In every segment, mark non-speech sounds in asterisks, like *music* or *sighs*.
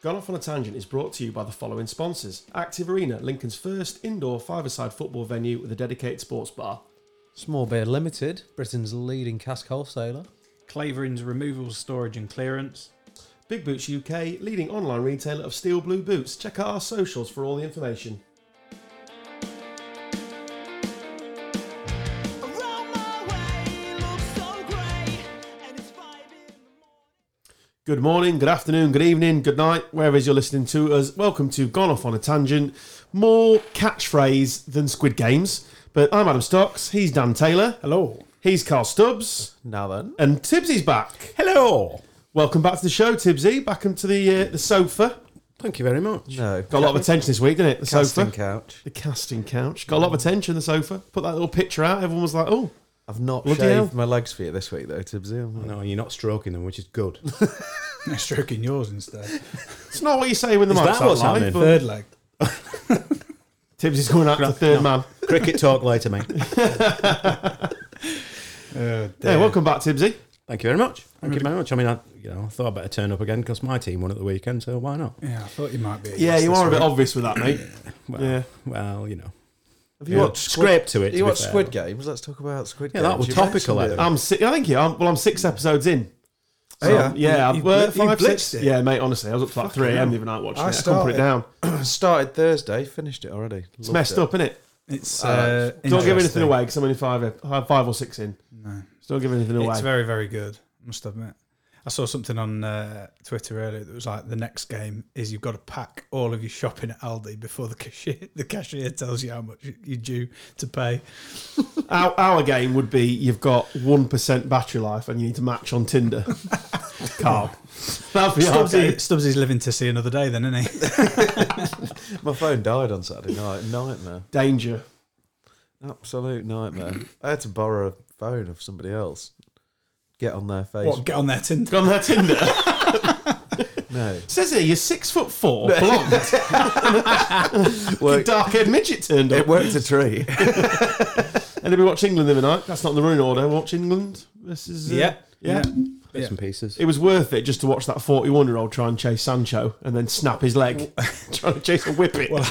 Gone Off on a Tangent is brought to you by the following sponsors Active Arena, Lincoln's first indoor five-a-side football venue with a dedicated sports bar. Small Beer Limited, Britain's leading cask wholesaler. Clavering's removal, storage, and clearance. Big Boots UK, leading online retailer of steel blue boots. Check out our socials for all the information. Good morning, good afternoon, good evening, good night, wherever you're listening to us. Welcome to Gone Off on a Tangent. More catchphrase than Squid Games. But I'm Adam Stocks, he's Dan Taylor, Hello. he's Carl Stubbs, Now then. and Tibbsy's back. Hello. Welcome back to the show, Tibbsy. Back into the uh, the sofa. Thank you very much. No. Got a lot of attention this week, didn't it? The Casting sofa. couch. The casting couch. Got a lot of attention, the sofa. Put that little picture out. Everyone was like, oh, I've not Bloody shaved hell. my legs for you this week though, Tibbsy. I'm like, No, you're not stroking them, which is good. *laughs* I'm stroking yours instead. it's not what you say when the Is mic's that out what's live, happening? but Third leg. Tibbsy's going out to third man. Cricket talk later, mate. *laughs* Uh, Yeah, welcome back, Tibbsy. Thank you very much. Thank you very much. I mean, I, you know, I thought I'd better turn up again because my team won at the weekend, so why not? Yeah, I thought you might be. a Yeah, yes you this are a bit week. obvious with that, mate. Well, Yeah. well, you know, Have you Yeah, watched Squid, scrape to it. you to watched. Squid Games? Let's talk about Squid Yeah, Games. Yeah, that was You topical, mentioned it. Adam. I'm si- I think yeah. I'm, well, I'm six episodes in. Oh, So, yeah? yeah. You- you well, bli- you five, blitzed six. it? Yeah, mate. Honestly, I was up to like three a.m. hell. the other night watching I it. I couldn't put it down. *clears throat* Started Thursday, finished it already. It's messed up, isn't it? It's Uh, uh, Don't give anything away because I'm only five, ep- five or six in. No. So don't give anything away. It's very, very good. Must admit. I saw something on uh, Twitter earlier that was like the next game is you've got to pack all of your shopping at Aldi before the cashier *laughs* the cashier tells you how much you're due to pay. *laughs* Our, our game would be you've got 1% battery life and you need to match on Tinder. *laughs* Carl. That'd be our game. Stubbsy, Stubbsy's living to see another day, then, isn't he? My phone died on Saturday night. Nightmare. Danger. Absolute nightmare. I had to borrow a phone of somebody else. Get on their face. what? Get on their Tinder. Get on their Tinder. *laughs* No. Says here you're six foot four, blonde. *laughs* Worked, Dark haired midget turned up. it worked a treat. *laughs* And did we watch England the other night? That's not in the running order. Watch England. This is uh, Yeah. yeah. bits Yeah. and pieces. It was worth it just to watch that 41 year old try and chase Sancho and then snap his leg, trying to chase a whippet. Well,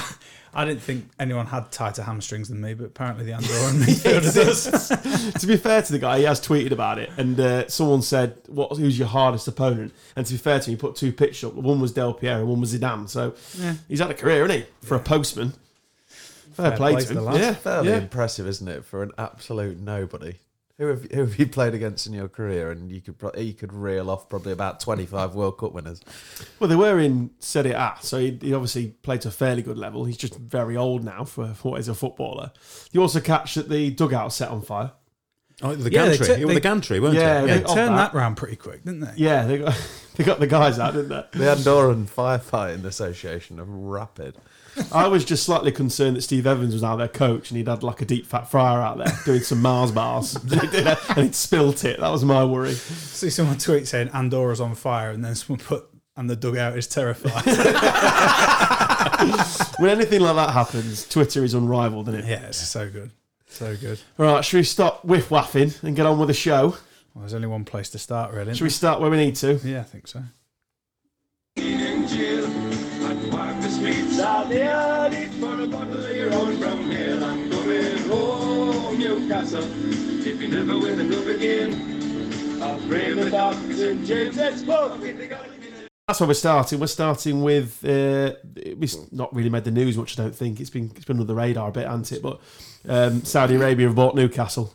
I didn't think anyone had tighter hamstrings than me, but apparently the Andorran *laughs* midfielder does. to be fair to the guy, he has tweeted about it, and uh, someone said, "What? Who's your hardest opponent?" And to be fair to him, he put two pictures up. One was Del Piero, and one was Zidane. So Yeah. he's had a career, isn't he, for a postman? Fair, Fair play, play to to him. the lad. Yeah, Fairly yeah. impressive, isn't it, for an absolute nobody? Who have, who have you played against in your career? And you could pro- you could reel off probably about twenty five World Cup winners. Well, they were in Serie A, so he, he obviously played to a fairly good level. He's just very old now for what is a footballer. You also catch that the dugout set on fire. Oh, the Yeah, they gantry. took- you were the they- gantry, weren't Yeah, you? they- They turned that. that round pretty quick, didn't they? Yeah, they got *laughs* they got the guys out, didn't they? The Andorran Firefighting Association of Rapid. I was just slightly concerned that Steve Evans was now their coach and he'd had like a deep fat fryer out there doing some Mars bars *laughs* and he'd spilt it. That was my worry. See someone tweet saying Andorra's on fire, and then someone put and the dugout is terrified. *laughs* When anything like that happens, Twitter is unrivaled, isn't it? yeah, it's so good, so good. All right, should we stop whiff waffing and get on with the show? Well, there's only one place to start, really. Should we start where we need to? Yeah, I think so. Home. If you never win again, I'll the doctors and James. That's where we're starting. We're starting with uh, it's not really made the news much. I don't think it's been it's been under the radar a bit, hasn't it? But um, Saudi Arabia have bought Newcastle.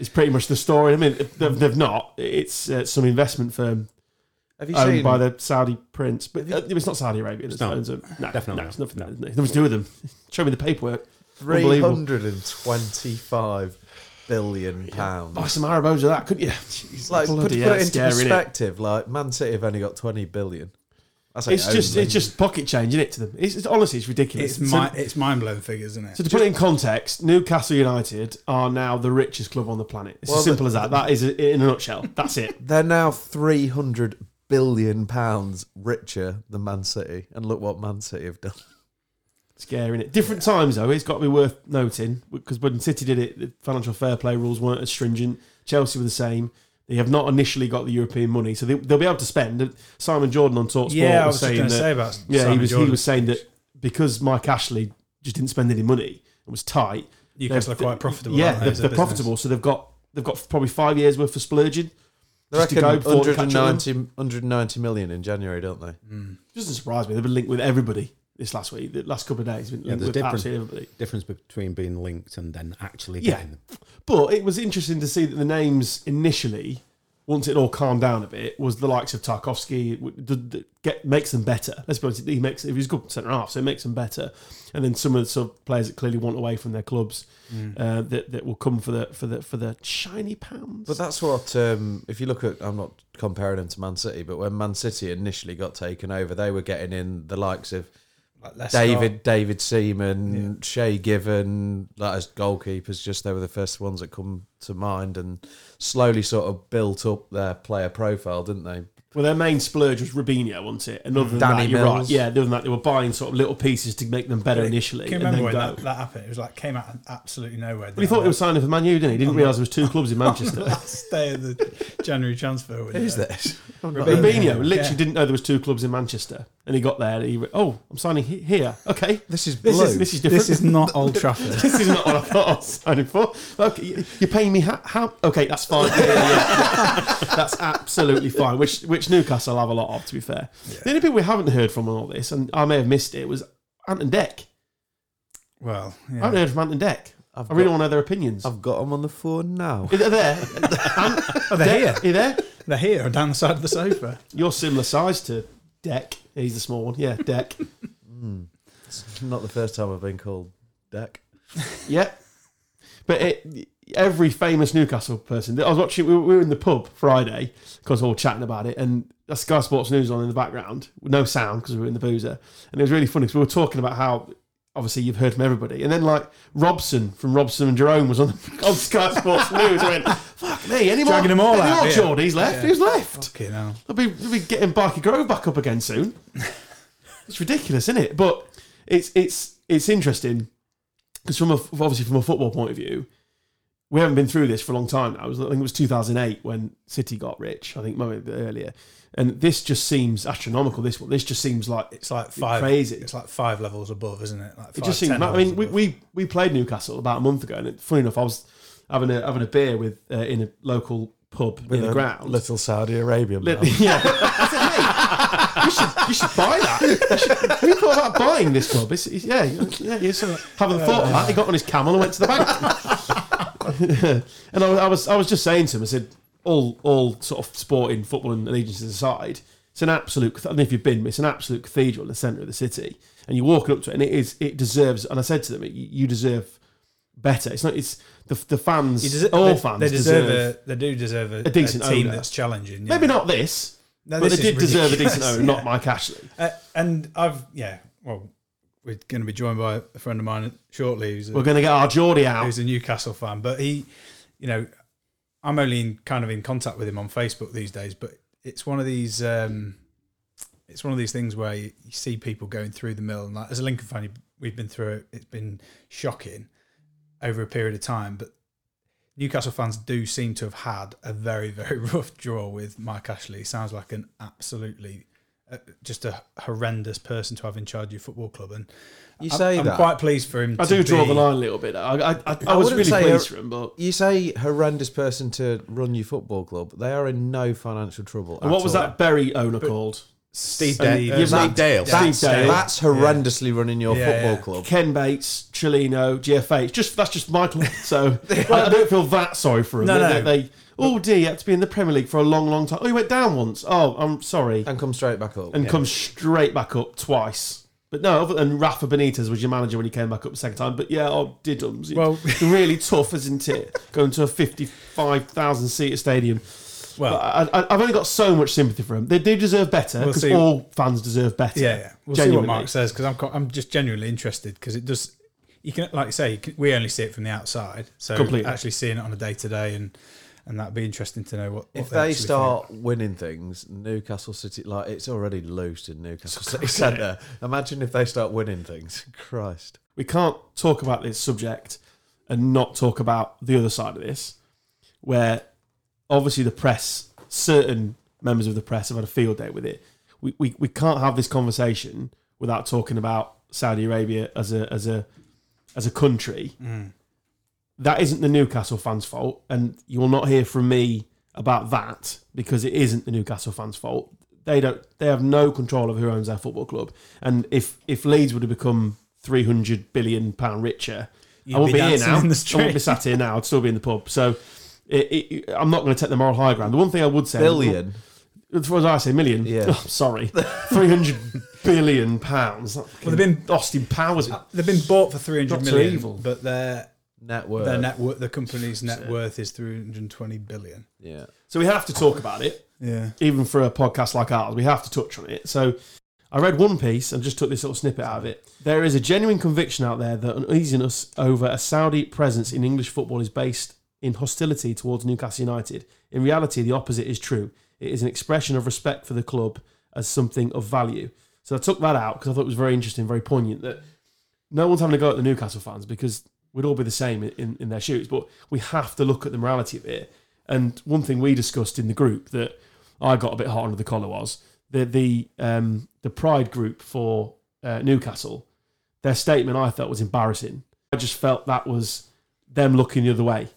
It's pretty much the story. I mean, they've, they've not. It's uh, some investment firm Have you owned seen? by the Saudi prince, but uh, it's not Saudi Arabia. That not. owns them. No, Definitely no, it's not. nothing. Nothing to do with them. *laughs* Show me the paperwork. Three Unbelievable. hundred and twenty-five billion pounds. Buy some Arabos of that, couldn't you? like put, put Bloody it into scary, innit? perspective. Like Man City have only got twenty billion. I say It's just only. it's just pocket change, isn't it? To them, it's, it's honestly it's ridiculous. It's So- mi- it's mind blowing figures, isn't it? So to put it in context, Newcastle United are now the richest club on the planet. It's Well, as simple the- as that. That is it in a nutshell. That's it. *laughs* They're now three hundred billion pounds richer than Man City, and look what Man City have done. Scary, it? Different times though. It's got to be worth noting because when City did it, the financial fair play rules weren't as stringent. Chelsea were the same. They have not initially got the European money, so they, they'll be able to spend. Simon Jordan on Talksport Yeah, was, was saying going that say about yeah, Simon he was Jordan. he was saying that because Mike Ashley just didn't spend any money and was tight. Newcastle are quite profitable. Yeah, they, they're, they're profitable, so they've got they've got probably five years worth of splurging. They Just to reckon go before they catch up 190, 190 million in January, don't they? Hmm. Doesn't surprise me. They've been linked with everybody this last week. The last couple of days, been Yeah, linked there's with different- absolutely everybody. Difference between being linked and then actually Yeah. getting them. But it was interesting to see that the names initially, once it all calmed down a bit, was the likes of Tarkowski. It would- the- the- Get makes them better. Let's be honest. He makes he was good centre half, so it makes them better. And then some of the sort of players that clearly want away from their clubs uh, that that will come for the for the for the shiny pounds. But that's what, um, if you look at, I'm not comparing them to Man City, but when Man City initially got taken over, they were getting in the likes of Like. David, David Seaman, Shay Given, like as goalkeepers. Just they were the first ones that come to mind, and slowly sort of built up their player profile, didn't they? Well, their main splurge was Robinho, wasn't it? And other than Danny that, you're right. Yeah, other than that, they were buying sort of little pieces to make them better initially. Can you and remember then when that, that happened? It was like came out of absolutely nowhere. Well, he thought he was signing for Man U, didn't he? He didn't realise there was two *laughs* clubs in Manchester. last day of the January transfer window. Who's this? Robinho literally Yeah. didn't know there was two clubs in Manchester, and he got there. And he went, "Oh, I'm signing he- here. Okay, This is this blue. is this is different. This is not Old *laughs* Trafford. this is not what I thought I was signing for. Okay, you- you're paying me how? how? Okay, that's fine. *laughs* Yeah, yeah, yeah. that's absolutely fine. Which which Newcastle have a lot of, to be fair. The only people we haven't heard from on all this, and I may have missed it, was Ant and Dec. well, I haven't heard from Ant and Dec. I've I really got- want to know their opinions. I've got them on the phone now. Are they there? *laughs* Ant, Oh, they're Dec, here. Are you there? They're here down the side of the sofa. You're similar size to Dec. He's the small one. Yeah, Dec. *laughs* Hmm. It's not the first time I've been called Dec. Yeah. But it, every famous Newcastle person, I was watching, we were, in the pub Friday because we were all chatting about it, and Sky Sports News on in the background, no sound because we were in the boozer. And it was really funny because we were talking about how obviously you've heard from everybody. And then like Robson from Robson and Jerome was on, *laughs* on Sky Sports News. I went, fuck me, any more, Dragging them all any out, more yeah. Geordies left? Yeah. Who's left? Fucking hell. They'll be, they'll be getting Barky Grove back up again soon. *laughs* it's ridiculous, isn't it? But it's it's it's interesting because from a, obviously from a football point of view, we haven't been through this for a long time now. It was, I think it was 2008 when City got rich. I think maybe a bit earlier, and this just seems astronomical. This one, this just seems like It's like five. crazy. It's like five levels above, isn't it? Like It just seems. I mean, we, we we played Newcastle about a month ago, and it, funny enough, I was having a having a beer with uh, in a local pub With in the ground. Little Saudi Arabian. Lit- man. *laughs* yeah. I said, hey, you should, you should buy that. Should, have you thought about buying this club? It's, it's, yeah, yeah, of haven't thought of that. He got on his camel and went to the bank. *laughs* and I, was- I was, I was just saying to him, I said, all, all sort of sporting, football and allegiances aside, it's an absolute. I don't know if you've been, but it's an absolute cathedral in the centre of the city. And you're walking up to it, and it is, it deserves. And I said to them, you, deserve better. It's not. It's the the fans. Deserve, all they, fans they deserve, deserve. a, they do deserve a, a decent team owner. that's challenging. yeah. maybe not this, No, but this they did deserve a decent owner, *laughs* yeah. not Mike Ashley. Uh, and I've yeah, well, we're going to be joined by a friend of mine shortly who's a, We're going to get our Geordie out. who's a Newcastle fan, but he, you know, I'm only in, kind of in contact with him on Facebook these days. But it's one of these, um, it's one of these things where you, you see people going through the mill, and like as a Lincoln fan, we've been through it. It's been shocking over a period of time, but. Newcastle fans do seem to have had a very, *laughs* very rough draw with Mike Ashley. Sounds like an absolutely, Uh, just a horrendous person to have in charge of your football club. And You I'm- say I'm, that. quite pleased for him. I to do draw be- the line a little bit. I, I, I, I I was wouldn't really say pleased a- for him, but You say horrendous person to run your football club. They are in no financial trouble. and what was all. that Bury owner called? Steve Uh, Dave. uh, Steve Dale. Steve Steve Dale. Dale. That's horrendously running your Yeah, football yeah. club. Ken Bates, Cellino, GFH. Just that's just Michael. *laughs* So I, I don't feel that sorry for him. No, they, no. they oh dear, you had to be in the Premier League for a long, long time. Oh, you went down once. Oh, I'm sorry, And come straight back up. and come straight back up twice. But no, other than Rafa Benitez was your manager when he came back up the second time. But yeah, oh, diddums. Well- *laughs* really tough, isn't it? Going to a fifty-five thousand seater stadium. Well, I, I, I've only got so much sympathy for them. They do deserve better We'll because see. all fans deserve better. yeah, yeah. We'll see what Mark says because I'm I'm just genuinely interested because it does. You can, like you say, you can, we only see it from the outside, so Completely. actually seeing it on a day to day and and that'd be interesting to know what. what If they actually start winning things, Newcastle City, like it's already loose in Newcastle City Centre. Imagine if they start winning things. Christ. we can't talk about this subject and not talk about the other side of this, where obviously the press, certain members of the press have had a field day with it. We, we, we can't have this conversation without talking about Saudi Arabia as a as a as a country. Mm. That isn't the Newcastle fans' fault, and you will not hear from me about that because it isn't the Newcastle fans' fault. They don't. They have no control of who owns their football club. And if if Leeds would have become three hundred billion pound richer, You'd I won't be be, here now. I won't be sat here now. I'd still be in the pub. So it, it, I'm not going to take the moral high ground. The one thing I would say, Billion. as far as I say, million. Yeah. *laughs* Oh, sorry, three hundred billion pounds. Well, they've been Austin Powers. Uh, they've been bought for three hundred million. Not evil. but their Net worth. their net worth, the company's net worth is three hundred twenty billion. Yeah. So we have to talk about it. Yeah, even for a podcast like ours, we have to touch on it. So I read one piece and just took this little snippet out of it. There is a genuine conviction out there that uneasiness over a Saudi presence in English football is based in hostility towards Newcastle United. In reality, the opposite is true. It is an expression of respect for the club as something of value. So I took that out because I thought it was very interesting, very poignant that no one's having a go at the Newcastle fans because we'd all be the same in, in, their shoes. But we have to look at the morality of it. And one thing we discussed in the group that I got a bit hot under the collar was the the um, the Pride group for uh, Newcastle. Their statement I thought was embarrassing. I just felt that was them looking the other way.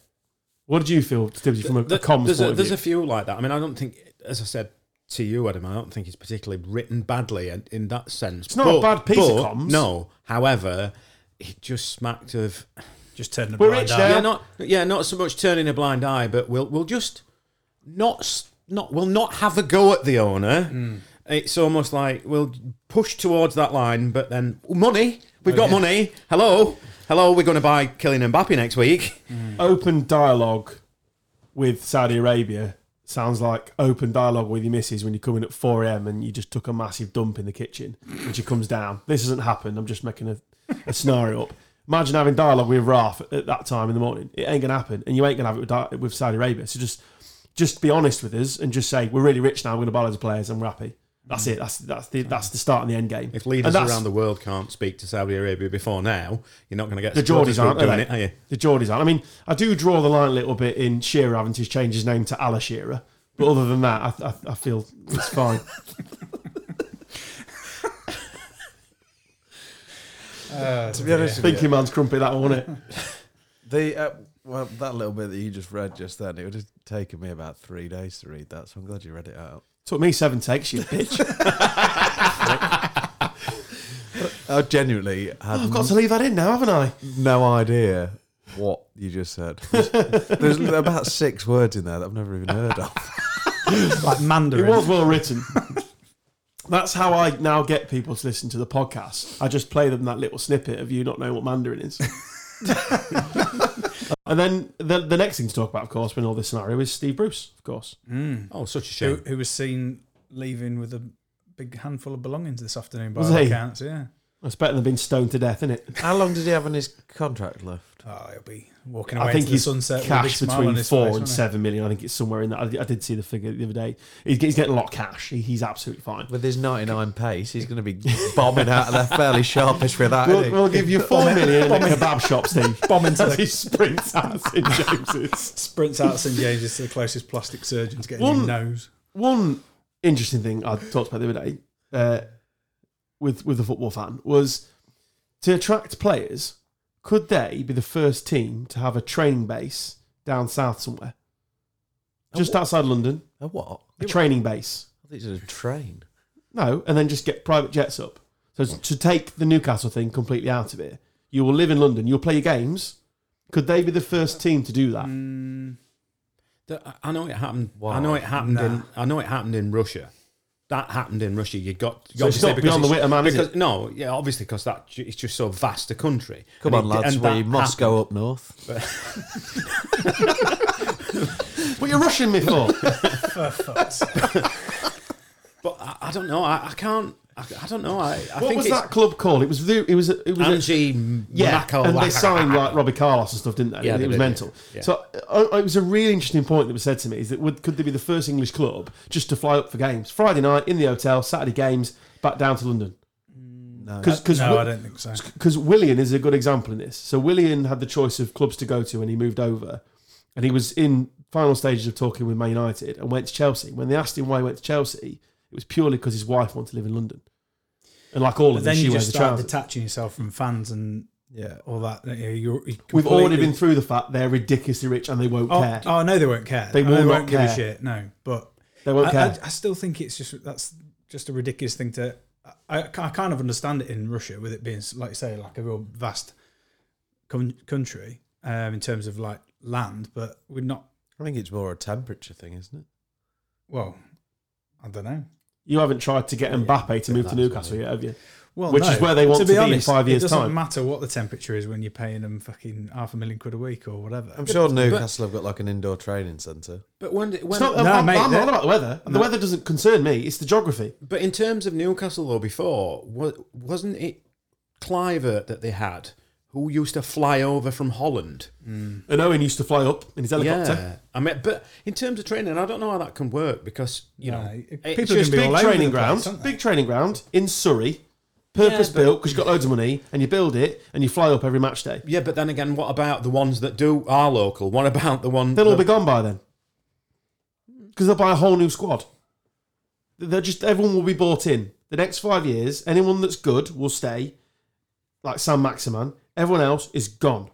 What did you feel, Tibbsy, from a, a comms there's point a, of there's view? a few like that. I mean, I don't think, as I said to you, Adam, I don't think it's particularly written badly in, in that sense. It's not a bad piece of but, comms. No, however, it just smacked of just turning a We're blind rich eye. yeah, not yeah, not so much turning a blind eye, but we'll we'll just not not we'll not have a go at the owner. Hmm. It's almost like we'll push towards that line, but then money. We've got yeah. money. Hello, hello. We're going to buy Kylian Mbappe next week. Mm. Open dialogue with Saudi Arabia sounds like open dialogue with your missus when you come in at 4 a.m. and you just took a massive dump in the kitchen and she comes down. This hasn't happened. I'm just making a, a scenario up. Imagine having dialogue with Raf at, at that time in the morning. It ain't gonna happen, and you ain't gonna have it with, with Saudi Arabia. So just, just be honest with us and just say we're really rich now. We're gonna buy loads of players and we're happy. That's it. That's that's the that's the start and the end game. If And leaders around the world can't speak to Saudi Arabia before now, you're not going to get the supporters Geordies aren't doing are it, are you? The Geordies aren't. I mean, I do draw the line a little bit in Shearer having to change his name to Ala Shearer, but other than that, I, I, I feel it's fine. *laughs* To be honest with you, Thinking man's crumpet that one, wasn't it? *laughs* the uh, well, that little bit that you just read just then, it would have taken me about three days to read that. So I'm glad you read it out. Took me seven takes, you bitch. *laughs* I genuinely had oh, I've got to leave that in now, haven't I? no idea what you just said. There's, there's about six words in there that I've never even heard of. *laughs* like Mandarin. It Mandarin. was well written. That's how I now get people to listen to the podcast. I just play them that little snippet of you not knowing what Mandarin is. *laughs* and then the, the next thing to talk about, of course, in all this scenario is Steve Bruce, of course. Mm. Oh, such a who, shame. who was seen leaving with a big handful of belongings this afternoon by Was all he? accounts. Yeah. It's better than being stoned to death, isn't it? How long did he have on his contract left? Oh, he'll be walking away I think into the he's sunset with a cash between his four face, and seven million. I think it's somewhere in that. I, I did see the figure the other day. He's, he's getting a lot of cash. He, he's absolutely fine. With his 99 pace, he's going to be bombing out of there fairly sharpish for that. We'll, we'll give you four *laughs* million in a kebab shop, Steve. *laughs* Bomb into As he the sprints out St James's. *laughs* sprints out St James's to the closest plastic surgeon to get a One- new nose. One interesting thing I talked about the other day uh, with with the football fan was to attract players. Could they be the first team to have a training base down south somewhere, just outside London? A what? A training base. I think it's a train. No, and then just get private jets up. So to take the Newcastle thing completely out of it, you will live in London. You'll play your games. Could they be the first team to do that? Mm, The- I know it happened. Wow. I know it happened in. I know it happened in Russia. That happened in Russia. You got So it's not beyond the wit of man, is because, it? No, yeah, obviously because that it's just so vast a country. Come And on, it- lads. and We that must go up north. *laughs* What are you rushing me for? *laughs* But I, I don't know. I, I can't. I, I don't know. I, I what think was it's that club called? It was the, it was a- it was a, Angie yeah, Monaco. and they signed like Robbie Carlos and stuff, didn't they? Yeah, it they was did, mental. yeah. So uh, it was a really interesting point that was said to me: is that would, could they be the first English club just to fly up for games Friday night in the hotel, Saturday games, back down to London? No. Because no, I don't think so. because Willian is a good example in this. So Willian had the choice of clubs to go to, and he moved over, and he was in final stages of talking with Man United and went to Chelsea. When they asked him why he went to Chelsea, it was purely because his wife wanted to live in London. And like all But of them, then she you wears just the start trousers. detaching yourself from fans and Yeah. all that. You know, you're, you We've already been through the fact they're ridiculously rich and they won't Oh, care. oh no, they won't care. They I know will they not won't give a care. shit. No, but They won't I, care. I, I still think it's just that's just a ridiculous thing to. I, I kind of understand it in Russia with it being like you say like a real vast con- country um, in terms of like land, but we're not. I think it's more a temperature thing, isn't it? Well, I don't know. You haven't tried to get Mbappe to move to Newcastle what yet, have you? Well, Which no. is where they want to be in five years' It doesn't time. matter what the temperature is when you're paying them fucking half a million quid a week or whatever. I'm sure Newcastle have got like an indoor training centre. But when, when It's not, No, I'm, mate, I'm not about the weather. The weather doesn't concern me. It's the geography. But in terms of Newcastle, though, before wa- wasn't it Kluivert that they had, who used to fly over from Holland? Mm. And Owen used to fly up in his helicopter. Yeah, I mean, but in terms of training, I don't know how that can work because you No, know it- it's people just can be big training the place, ground, big training ground in Surrey, purpose Yeah, but- built because you've got loads of money and you build it and you fly up every match day. yeah. But then again, what about the ones that do are local? What about the one? They'll all be gone by then because they'll buy a whole new squad. They're just everyone will be bought in. The next five years, anyone that's good will stay, like Saint-Maximin. Everyone else is gone.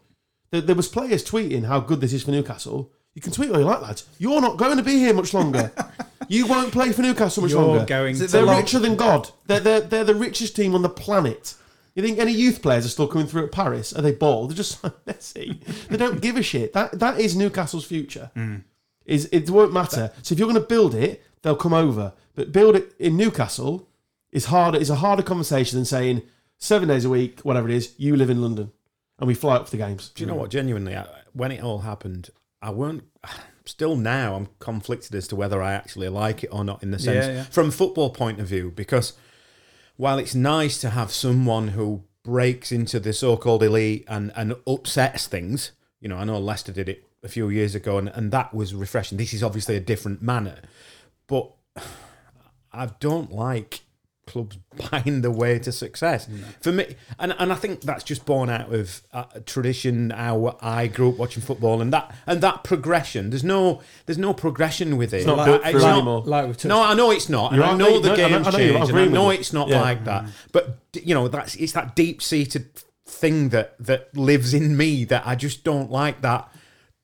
There, there was players tweeting how good this is for Newcastle. You can tweet all you like, lads. You're not going to be here much longer. *laughs* you won't play for Newcastle much You're longer. going Is it to They're long- richer than God. They're, they're, they're the richest team on the planet. You think any youth players are still coming through at Paris? Are they bald? They're just *laughs* so messy. They don't give a shit. That that is Newcastle's future. Hmm. Is it won't matter. So if you're going to build it, they'll come over. But build it in Newcastle is harder. Is a harder conversation than saying seven days a week, whatever it is. You live in London, and we fly up for the games. Do you know what? Genuinely, I, when it all happened, I weren't. *sighs* Still now, I'm conflicted as to whether I actually like it or not. In the sense, Yeah, yeah. from football point of view, because while it's nice to have someone who breaks into the so-called elite and and upsets things, you know, I know Leicester did it a few years ago, and, and that was refreshing. This is obviously a different manner, but *sighs* I don't like clubs *laughs* buying the way to success. For me, and, and I think that's just born out of uh, tradition. How I grew up watching football, and that and that progression. There's no there's no progression with it. not Like, built for it's not- anymore. Like no, I know it's not, and I know mate. the No, I know- game's I know you're- I changed, and I know it's not Yeah. like that. But you know, that's it's that deep seated thing that that lives in me that I just don't like that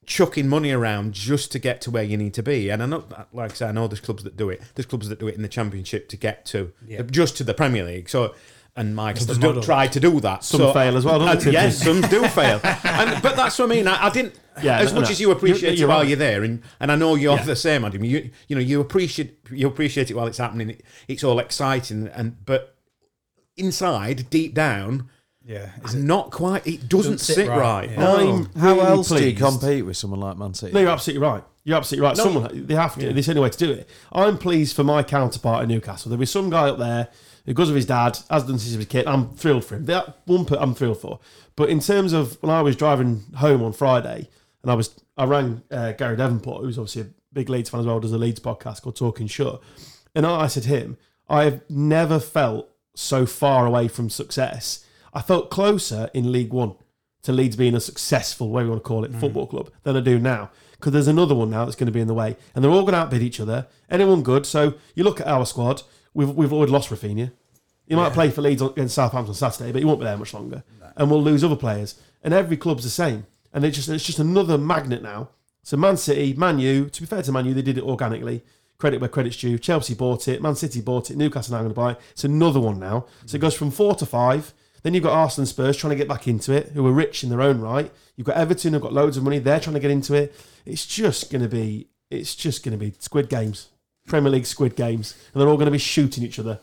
chucking money around just to get to where you need to be. And I know, like I said, I know there's clubs that do it. There's clubs that do it in the Championship to get to uh, just to the Premier League. So. And my clubs the don't try to do that. Some So- fail as well, don't uh, they, Yes, some do fail. And, but that's what I mean. I, I didn't. Yeah, as no, much no. as you appreciate You're- it you're while right. you're there, and and I know you're Yeah. the same, Adam. You you know you appreciate you appreciate it while it's happening. It, it's all exciting, and but inside, deep down, yeah. Is I'm not quite. It doesn't Doesn't sit sit right, right. yeah. No. I'm How really else do you pleased. compete with someone like Man City? No, you're absolutely right. You're absolutely right. No. Someone they have to. There's the only way to do it. I'm pleased for my counterpart in Newcastle. There was some guy up there who, because of his dad, has done since he was a kid. I'm thrilled for him. That one, per- I'm thrilled for. But in terms of when I was driving home on Friday, and I was, I rang uh, Gary Devonport, who's obviously a big Leeds fan as well, does a Leeds podcast called Talking Shut, and I said to him, I have never felt so far away from success. I felt closer in League One to Leeds being a successful, whatever you want to call it, mm. football club than I do now. Because there's another one now that's going to be in the way, and they're all going to outbid each other. Anyone good? So you look at our squad. We've we've already lost Raphinha. He might play for Leeds against Southampton on Saturday, but he won't be there much longer. And we'll lose other players. And every club's the same. And it's just it's just another magnet now. So Man City, Man U. To be fair to Man U, they did it organically. Credit where credit's due. Chelsea bought it. Man City bought it. Newcastle now going to buy it. It's another one now. So it goes from four to five. Then you've got Arsenal and Spurs trying to get back into it, who are rich in their own right. You've got Everton who've got loads of money. They're trying to get into it. It's just going to be. It's just going to be Squid Games, Premier League Squid Games, and they're all going to be shooting each other,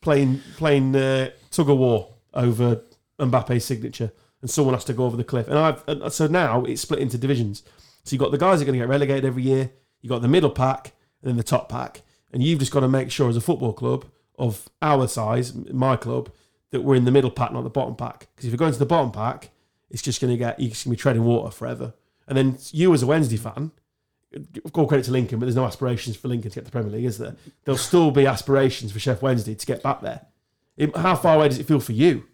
playing playing uh, tug of war over Mbappe's signature, and someone has to go over the cliff. And I've and so now it's split into divisions. So you've got the guys that are going to get relegated every year. You've got the middle pack and then the top pack, and you've just got to make sure as a football club of our size, my club, that we're in the middle pack, not the bottom pack. Because if you're going to the bottom pack, it's just going to get you're just going to be treading water forever. And then you as a Wednesday fan, all credit to Lincoln, but there's no aspirations for Lincoln to get to the Premier League, is there? There'll still be aspirations for Sheff Wednesday to get back there. How far away does it feel for you?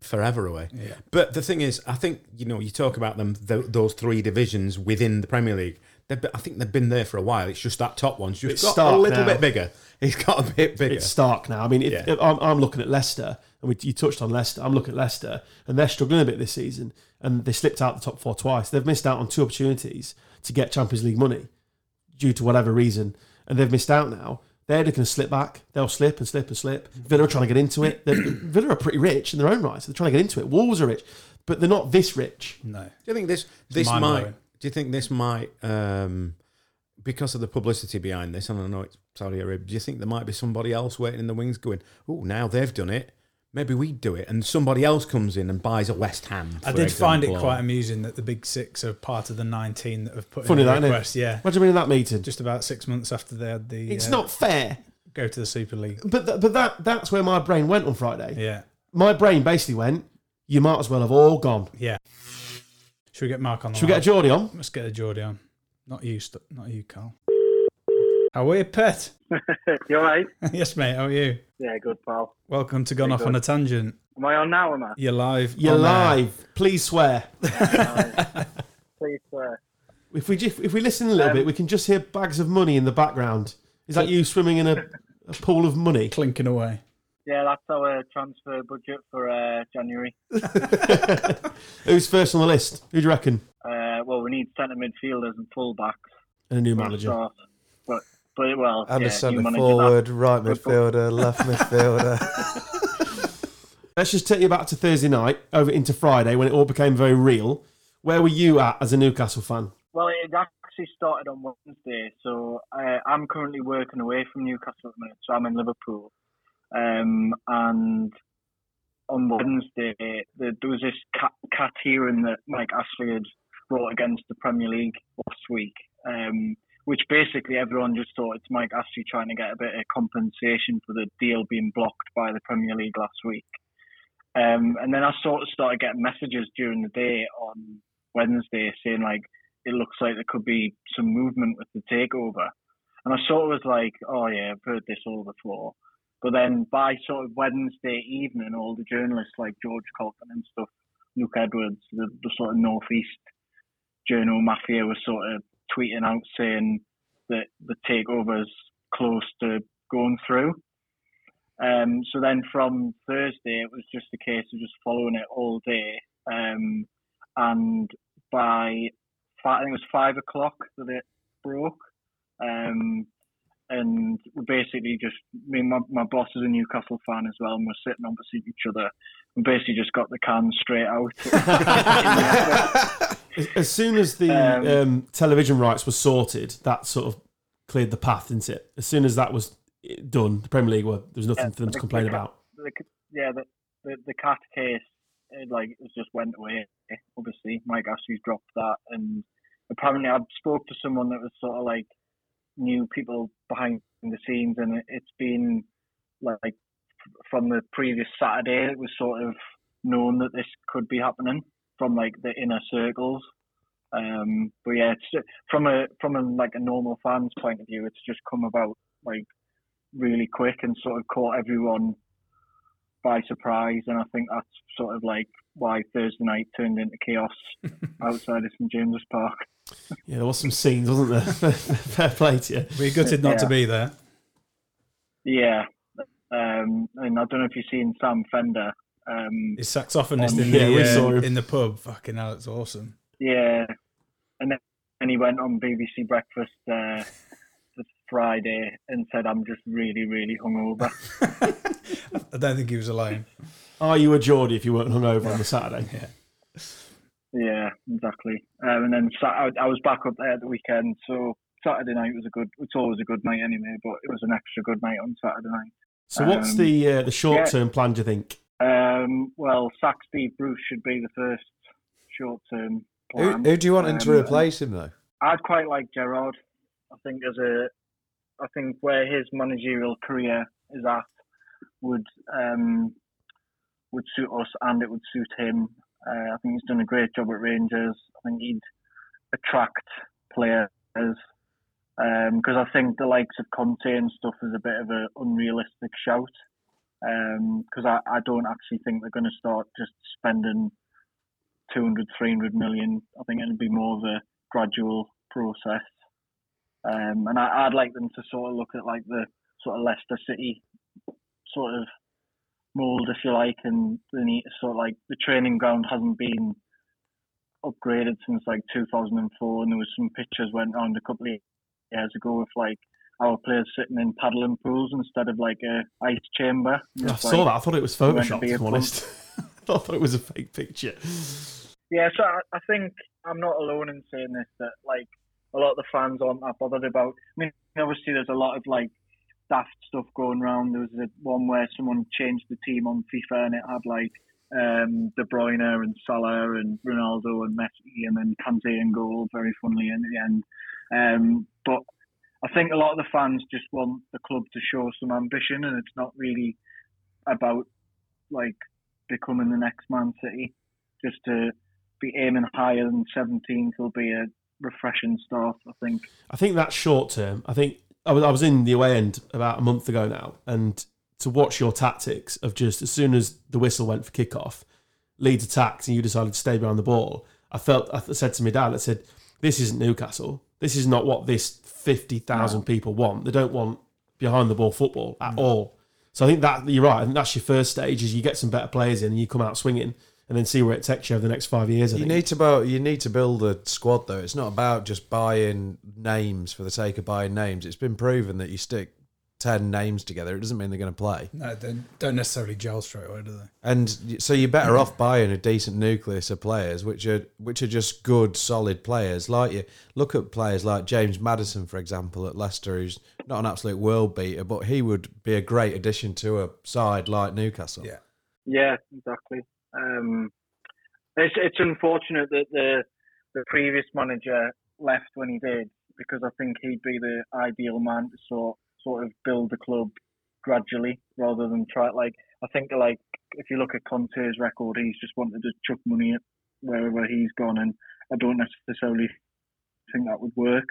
forever away. Yeah. But the thing is, I think you know you talk about them th- those three divisions within the Premier League. They've been, I think they've been there for a while. It's just that top one's just It's got a little now. bit bigger. It's got a bit bigger. It's stark now. I mean, if, Yeah. I'm, I'm looking at Leicester, and we, you touched on Leicester. I'm looking at Leicester, and they're struggling a bit this season, and they slipped out the top four twice. They've missed out on two opportunities to get Champions League money due to whatever reason, and they've missed out now. They're going to slip back. They'll slip and slip and slip. Mm-hmm. Villa are trying to get into it. *coughs* Villa are pretty rich in their own right, so they're trying to get into it. Wolves are rich, but they're not this rich. No. Do you think this this might? Do you think this might um, because of the publicity behind this? And I know it's Saudi Arabia. Do you think there might be somebody else waiting in the wings, going, "Oh, now they've done it. Maybe we'd do it." And somebody else comes in and buys a West Ham. I for did find it quite amusing that the big six are part of the 19 that have put Funny in that, a isn't it? request. Yeah. Imagine being in that meeting. Just about six months after they had the. It's uh, not fair. Go to the Super League. But th- but that that's where my brain went on Friday. Yeah. My brain basically went, you might as well have all gone. Yeah. Should we get Mark on the Should we get a line? Geordie on? Let's get a Geordie on. Not you, St- not you, Carl. How are you, pet? *laughs* you alright? *laughs* yes, mate. How are you? Yeah, good pal. Welcome to Gone Very Off good. on a Tangent. Am I on now, am I? You're live. You're on air. live. Please swear. *laughs* Please swear. If we just, if we listen a little Um, bit, we can just hear bags of money in the background. Is that you swimming in a, a pool of money? Clinking away. Yeah, that's our transfer budget for uh, January. *laughs* Who's first on the list? Who do you reckon? Uh, well, we need centre midfielders and fullbacks And a new manager. start. But, but well, And yeah, a centre new manager, forward, right midfielder, left *laughs* midfielder. *laughs* Let's just take you back to Thursday night, over into Friday when it all became very real. Where were you at as a Newcastle fan? Well, it actually started on Wednesday, so uh, I'm currently working away from Newcastle at the minute, so I'm in Liverpool. Um, and on Wednesday, there, there was this CAT, CAT hearing that Mike Ashley had brought against the Premier League last week, um, which basically everyone just thought it's Mike Ashley trying to get a bit of compensation for the deal being blocked by the Premier League last week. Um, and then I sort of started getting messages during the day on Wednesday saying like it looks like there could be some movement with the takeover. And I sort of was like, oh yeah, I've heard this all before. But then by sort of Wednesday evening, all the journalists like George Caulkin and stuff, Luke Edwards, the, the sort of northeast journal mafia was sort of tweeting out saying that the takeover's close to going through. Um, so then from Thursday, it was just a case of just following it all day. Um, and by five, I think it was five o'clock that it broke. Um, and basically just me and my, my boss is a Newcastle fan as well, and we're sitting opposite each other. and basically just got the can straight out. *laughs* As, as soon as the Um, um, television rights were sorted, that sort of cleared the path, didn't it? As soon as that was done, the Premier League were there was nothing Yeah, for them to complain the- about. the, yeah, the, the the CAT case, it, like it just went away. Obviously, Mike Ashley's dropped that, and apparently, I spoke to someone that was sort of like knew people behind the scenes, and it, it's been like from the previous Saturday, it was sort of known that this could be happening from like the inner circles. Um, but yeah, it's from a from a like a normal fan's point of view, it's just come about like really quick and sort of caught everyone by surprise. And I think that's sort of like why Thursday night turned into chaos *laughs* outside of St James's Park. Yeah, there was some scenes, wasn't there? *laughs* Fair play to you. We're gutted not to be there. Yeah. Um, and I don't know if you've seen Sam Fender. Um, His saxophonist On- in Yeah, we the saw uh, him. in the pub. Fucking hell, it's awesome. yeah. And then and he went on BBC Breakfast uh, this Friday and said, I'm just really, really hungover. *laughs* I don't think he was alone. Are you a Geordie if you weren't hungover on the Saturday? *laughs* Yeah. Yeah, exactly. Um, and then Sat- I, I was back up there at the weekend, so Saturday night was a good. It's always a good night anyway, but it was an extra good night on Saturday night. So what's Um, the uh, the short term plan? Do you think? Um, well, Saxby Bruce should be the first short-term who, plan. who do you want him to Um, replace him though? I'd quite like Gerrard. I think as a, I think where his managerial career is at would um, would suit us, and it would suit him. Uh, I think he's done a great job at Rangers. I think he'd attract players because I think the likes of Conte and stuff is a bit of an unrealistic shout. Because I, I don't actually think they're going to start just spending 200, 300 million. I think it'll be more of a gradual process. Um, and I, I'd like them to sort of look at like the sort of Leicester City sort of mould, if you like, and they need to sort of like the training ground hasn't been upgraded since like 2004, and there was some pictures went around a couple of years ago with like our players sitting in paddling pools instead of like a ice chamber. I it's saw like- that. I thought it was meant to be a If I'm fun- honest, *laughs* I thought it was a fake picture. Yeah, so I, I think I'm not alone in saying this. That like a lot of the fans aren't that bothered about. I mean, obviously there's a lot of like daft stuff going around. There was a one where someone changed the team on FIFA and it had like um, De Bruyne and Salah and Ronaldo and Messi and then Kante in goal. Very funnily in the end. Um, but I think a lot of the fans just want the club to show some ambition, and it's not really about like becoming the next Man City. Just to be aiming higher than 17th will be a refreshing start. I think. I think that's short term. I think I was, I was in the away end about a month ago now, and to watch your tactics of just as soon as the whistle went for kickoff, Leeds attacked and you decided to stay behind the ball. I felt I said to my dad, I said, "This isn't Newcastle. This is not what this fifty thousand people want. They don't want behind the ball football at mm. all." So I think that you're right. I think that's your first stage is you get some better players in and you come out swinging, and then see where it takes you over the next five years. I You think. need to build. You need to build a squad, though. It's not about just buying names for the sake of buying names. It's been proven that you stick ten names together, it doesn't mean they're going to play. No, they don't necessarily gel straight away, do they? And so you're better off buying a decent nucleus of players, which are which are just good, solid players. Like you look at players like James Maddison, for example, at Leicester, who's not an absolute world beater, but he would be a great addition to a side like Newcastle. Yeah. Yeah, exactly. Um, it's it's unfortunate that the the previous manager left when he did because I think he'd be the ideal man to sort sort of build the club gradually rather than try like I think like if you look at Conte's record, he's just wanted to chuck money at wherever he's gone, and I don't necessarily think that would work.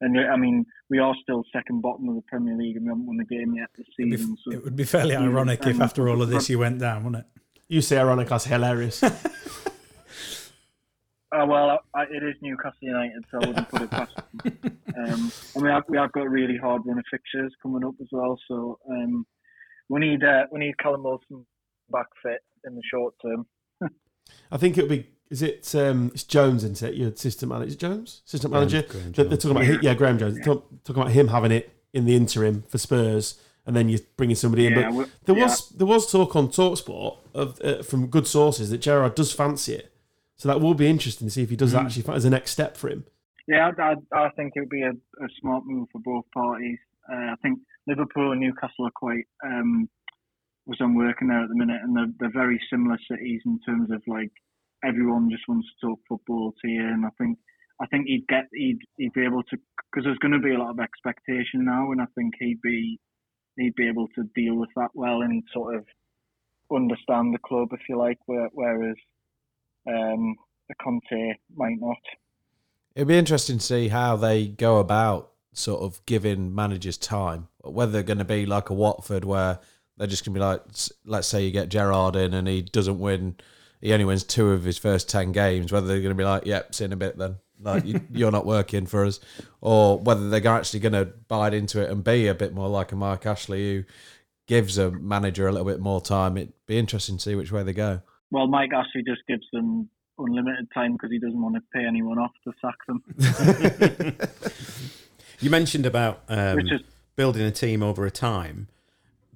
And I mean, we are still second bottom of the Premier League, and we haven't won a game yet this It'd be- season. So it would be fairly ironic if after all of this you went down, wouldn't it? You say ironic, that's hilarious. *laughs* Uh, well, I, it is Newcastle United, so I wouldn't put it past them. Um, and we have, we have got a really hard run of fixtures coming up as well, so um, we need uh, we need Callum Wilson back fit in the short term. I think it'll be. Is it? Um, it's Jones, isn't it? Your assistant manager, Jones, assistant manager. Graeme They're, they're talking about yeah, Graeme Jones. They're talking about him having it in the interim for Spurs, and then you're bringing somebody in. But there yeah. was there was talk on Talksport of uh, from good sources that Gerrard does fancy it. So that will be interesting to see if he does Mm. actually as a next step for him. Yeah, I, I, I think it would be a, a smart move for both parties. Uh, I think Liverpool and Newcastle are quite um, was I'm working there at the minute, and they're, they're very similar cities in terms of like everyone just wants to talk football to you, and I think I think he'd get he'd he'd be able to because there's going to be a lot of expectation now, and I think he'd be he'd be able to deal with that well and sort of understand the club if you like, whereas um, a Conte might not. It'd be interesting to see how they go about sort of giving managers time. Whether they're going to be like a Watford where they're just going to be like, let's say you get Gerrard in and he doesn't win, he only wins two of his first 10 games. Whether they're going to be like, yep, see in a bit then. Like, you, you're not working for us. Or whether they're actually going to bite into it and be a bit more like a Mark Ashley who gives a manager a little bit more time. It'd be interesting to see which way they go. Well, Mike Ashley just gives them unlimited time because he doesn't want to pay anyone off to sack them. *laughs* You mentioned about um, is- building a team over a time.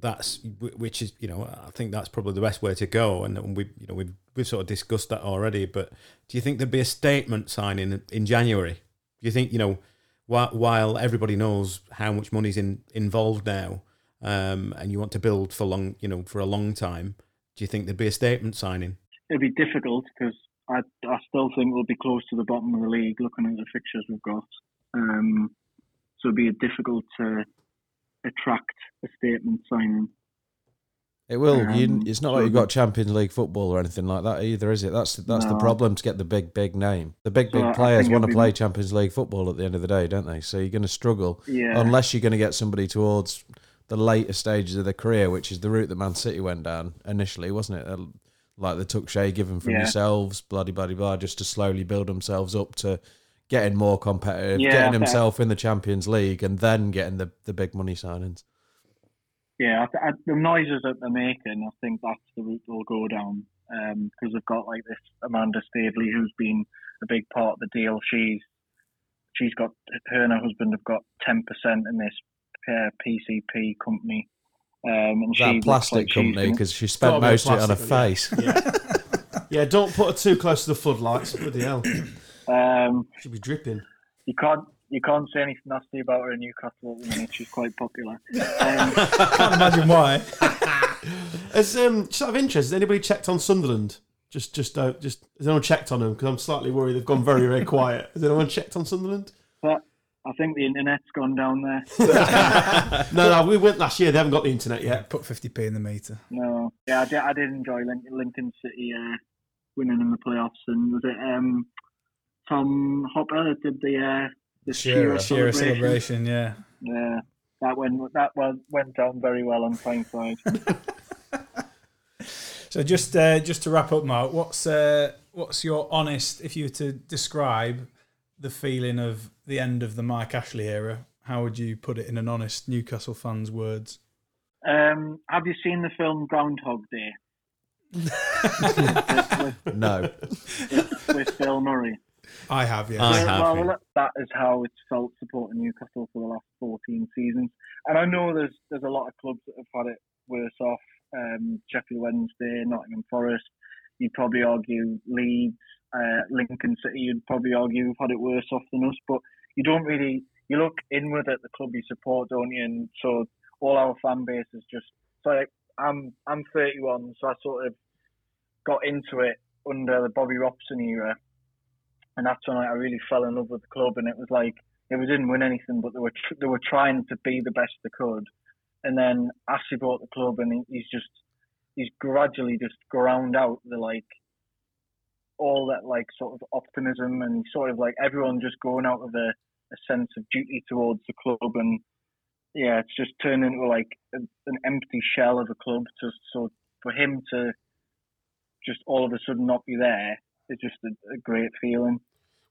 That's which is you know I think that's probably the best way to go, and we you know we've we've sort of discussed that already. But do you think there'd be a statement signing in January? Do you think you know while, while everybody knows how much money's in involved now, um, and you want to build for long you know for a long time? Do you think there'd be a statement signing? It'd be difficult because I, I still think we'll be close to the bottom of the league looking at the fixtures we've got. Um, so it'd be a difficult to attract a statement signing. It will. you, Um, it's not like you've got Champions League football or anything like that either, is it? That's that's the problem to get the big big name. The big So big players want to play Champions League football at the end of the day, don't they? So you're going to struggle Yeah. unless you're going to get somebody towards the later stages of their career, which is the route that Man City went down initially, wasn't it? Uh, Like they took Shay Given from Yeah. yourselves, bloody bloody blah, just to slowly build themselves up to getting more competitive, Yeah, getting I himself in the Champions League, and then getting the, the big money signings. Yeah, I I, the noises that they're making, I think that's the route they'll go down. Because they've got like this Amanda Staveley, who's been a big part of the deal. She's she's got her and her husband have got ten percent in this uh, PCP company. Um, and That looks plastic like company because she spent most of it on her plastic, face. *laughs* Yeah, don't put her too close to the floodlights. Bloody hell, Um, she'll be dripping. you can't you can't say anything nasty about her in Newcastle at the minute. She's quite popular. *laughs* Um, Can't imagine why. *laughs* Has um, just out of interest, has anybody checked on Sunderland? Just, just, uh, just has anyone checked on them? Because I'm slightly worried they've gone very, very quiet. Has anyone checked on Sunderland? but I think the internet's gone down there. *laughs* No, no, we went last year. They haven't got the internet yet. Put 50p in the meter. No, yeah, I did, I did enjoy Lin- Lincoln City uh, winning in the playoffs, and was it um, Tom Hopper that did the uh, the Shearer, Shearer celebration? celebration, yeah. Yeah, that went that went went down very well on Tyneside. *laughs* So just uh, just to wrap up, Mark, what's uh, what's your honest, if you were to describe the feeling of the end of the Mike Ashley era, how would you put it in an honest Newcastle fan's words? um, have you seen the film Groundhog Day *laughs* No. with Bill Murray? I have, yeah. I have, well, yeah. that is how it's felt supporting Newcastle for the last 14 seasons. And I know there's there's a lot of clubs that have had it worse off. Um, Sheffield Wednesday, Nottingham Forest. You'd probably argue Leeds, uh, Lincoln City. You'd probably argue have had it worse off than us. But you don't really. You look inward at the club you support, don't you? And so all our fan base is just. So like, I'm I'm 31, so I sort of got into it under the Bobby Robson era and that's when I really fell in love with the club. And it was like, yeah, we didn't win anything, but they were tr- they were trying to be the best they could. And then Ashley bought the club, and he, he's just he's gradually just ground out the like all that like sort of optimism and sort of like everyone just going out with a, a sense of duty towards the club and yeah it's just turned into like a, an empty shell of a club to so for him to just all of a sudden not be there it's just a, a great feeling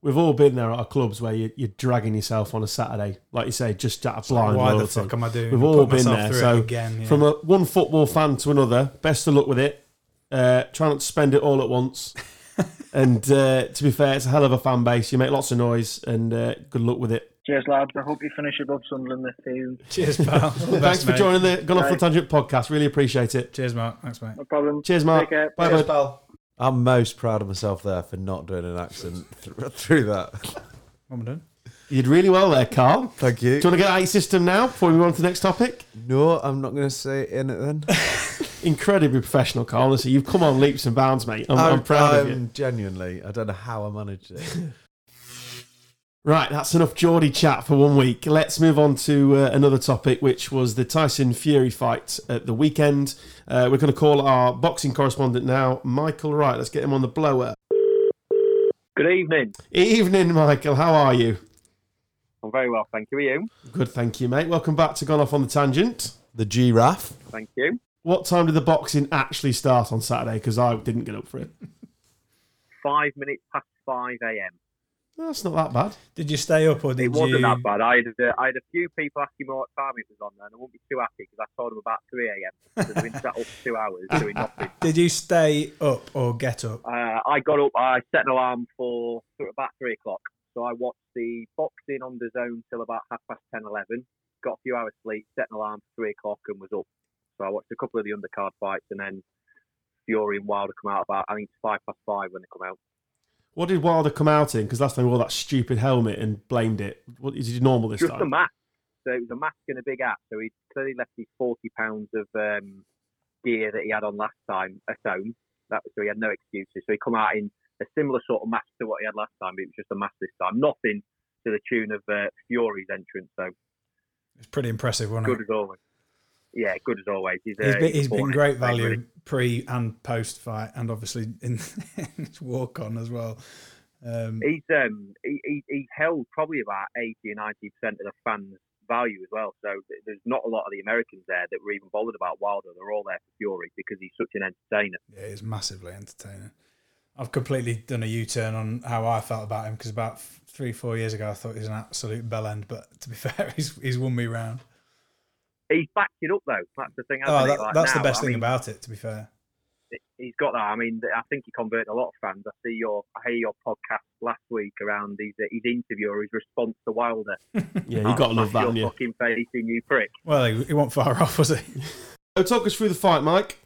We've all been there at our clubs where you, you're dragging yourself on a Saturday, like you say, just out of blind Why the fuck am I doing? We've Put all been there. So again, yeah. from a, one football fan to another, best of luck with it. Uh, try not to spend it all at once. *laughs* and uh, to be fair, it's a hell of a fan base. You make lots of noise, and uh, good luck with it. cheers lads I hope you finish above Sunderland this season Cheers, pal. *laughs* All Thanks best, for mate. joining the Gone Off the Tangent podcast. Really appreciate it. Cheers, Mark. Thanks, mate. no problem Cheers, Mark. Take care. Bye, Cheers, bud. I'm most proud of myself there for not doing an accent *laughs* th- through that. What am I doing? You did really well there, Carl. Thank you. Do you want to get out of your system now before we move on to the next topic? No, I'm not going to say it in it then. *laughs* Incredibly professional, Carl. Honestly, you've come on leaps and bounds, mate. I'm, I'm proud of you. I'm Genuinely, I don't know how I managed it. *laughs* Right, that's enough Geordie chat for one week. Let's move on to uh, another topic, which was the Tyson Fury fight at the weekend. Uh, we're going to call our boxing correspondent now, Michael Wright. Let's get him on the blower. Good evening. Evening, Michael. How are you? I'm very well, thank you. Are you? Good, thank you, mate. Welcome back to Gone Off on the Tangent. The giraffe. Thank you. What time did the boxing actually start on Saturday? Because I didn't get up for it. Five minutes past 5 a.m. That's not that bad. Did you stay up or did It wasn't you? that bad. I had, uh, I had a few people asking me what time it was on there, and I won't be too happy because I told them about 3 a.m. So they've been sat up for two hours doing *laughs* nothing. Did you stay up or get up? Uh, I got up, I set an alarm for for about 3 o'clock. So I watched the boxing on the zone till about half past 10, 11. Got a few hours sleep, set an alarm for 3 o'clock, and was up. So I watched a couple of the undercard fights, and then Fury and Wilder come out about, I think it's 5 past 5 when they come out. What did Wilder come out in? Because last time he wore that stupid helmet and blamed it. What is he normal this time just a mask. So it was a mask and a big hat. So he clearly left his forty pounds of um, gear that he had on last time at home. That was, so he had no excuses. So he come out in a similar sort of mask to what he had last time, but it was just a mask this time. Nothing to the tune of uh, Fury's entrance. So It's pretty impressive, wasn't good it? as always. Yeah, good as always. He's, uh, He's been, he's been great value good. pre and post fight, and obviously *laughs* in, his walk on as well. Um, He's um he, he, he held probably about eighty or ninety percent of the fans' value as well. So th- there's not a lot of the Americans there that were even bothered about Wilder. They're all there for Fury because he's such an entertainer. yeah, he's massively entertaining. I've completely done a U-turn on how I felt about him because about f- three, four years ago, I thought he was an absolute bellend. But to be *laughs* fair, he's he's won me round. He's backed it up though. That's the thing. Oh, that, Like, that's the best I thing mean, about it. To be fair, he's got that. I mean, I think he converted a lot of fans. I see your, I hear your podcast last week around his, his interview or his response to Wilder. *laughs* Yeah, you got to love that, your you? fucking face in, you prick. well, he, he wasn't far *laughs* off, was he? So talk us through the fight, Mike.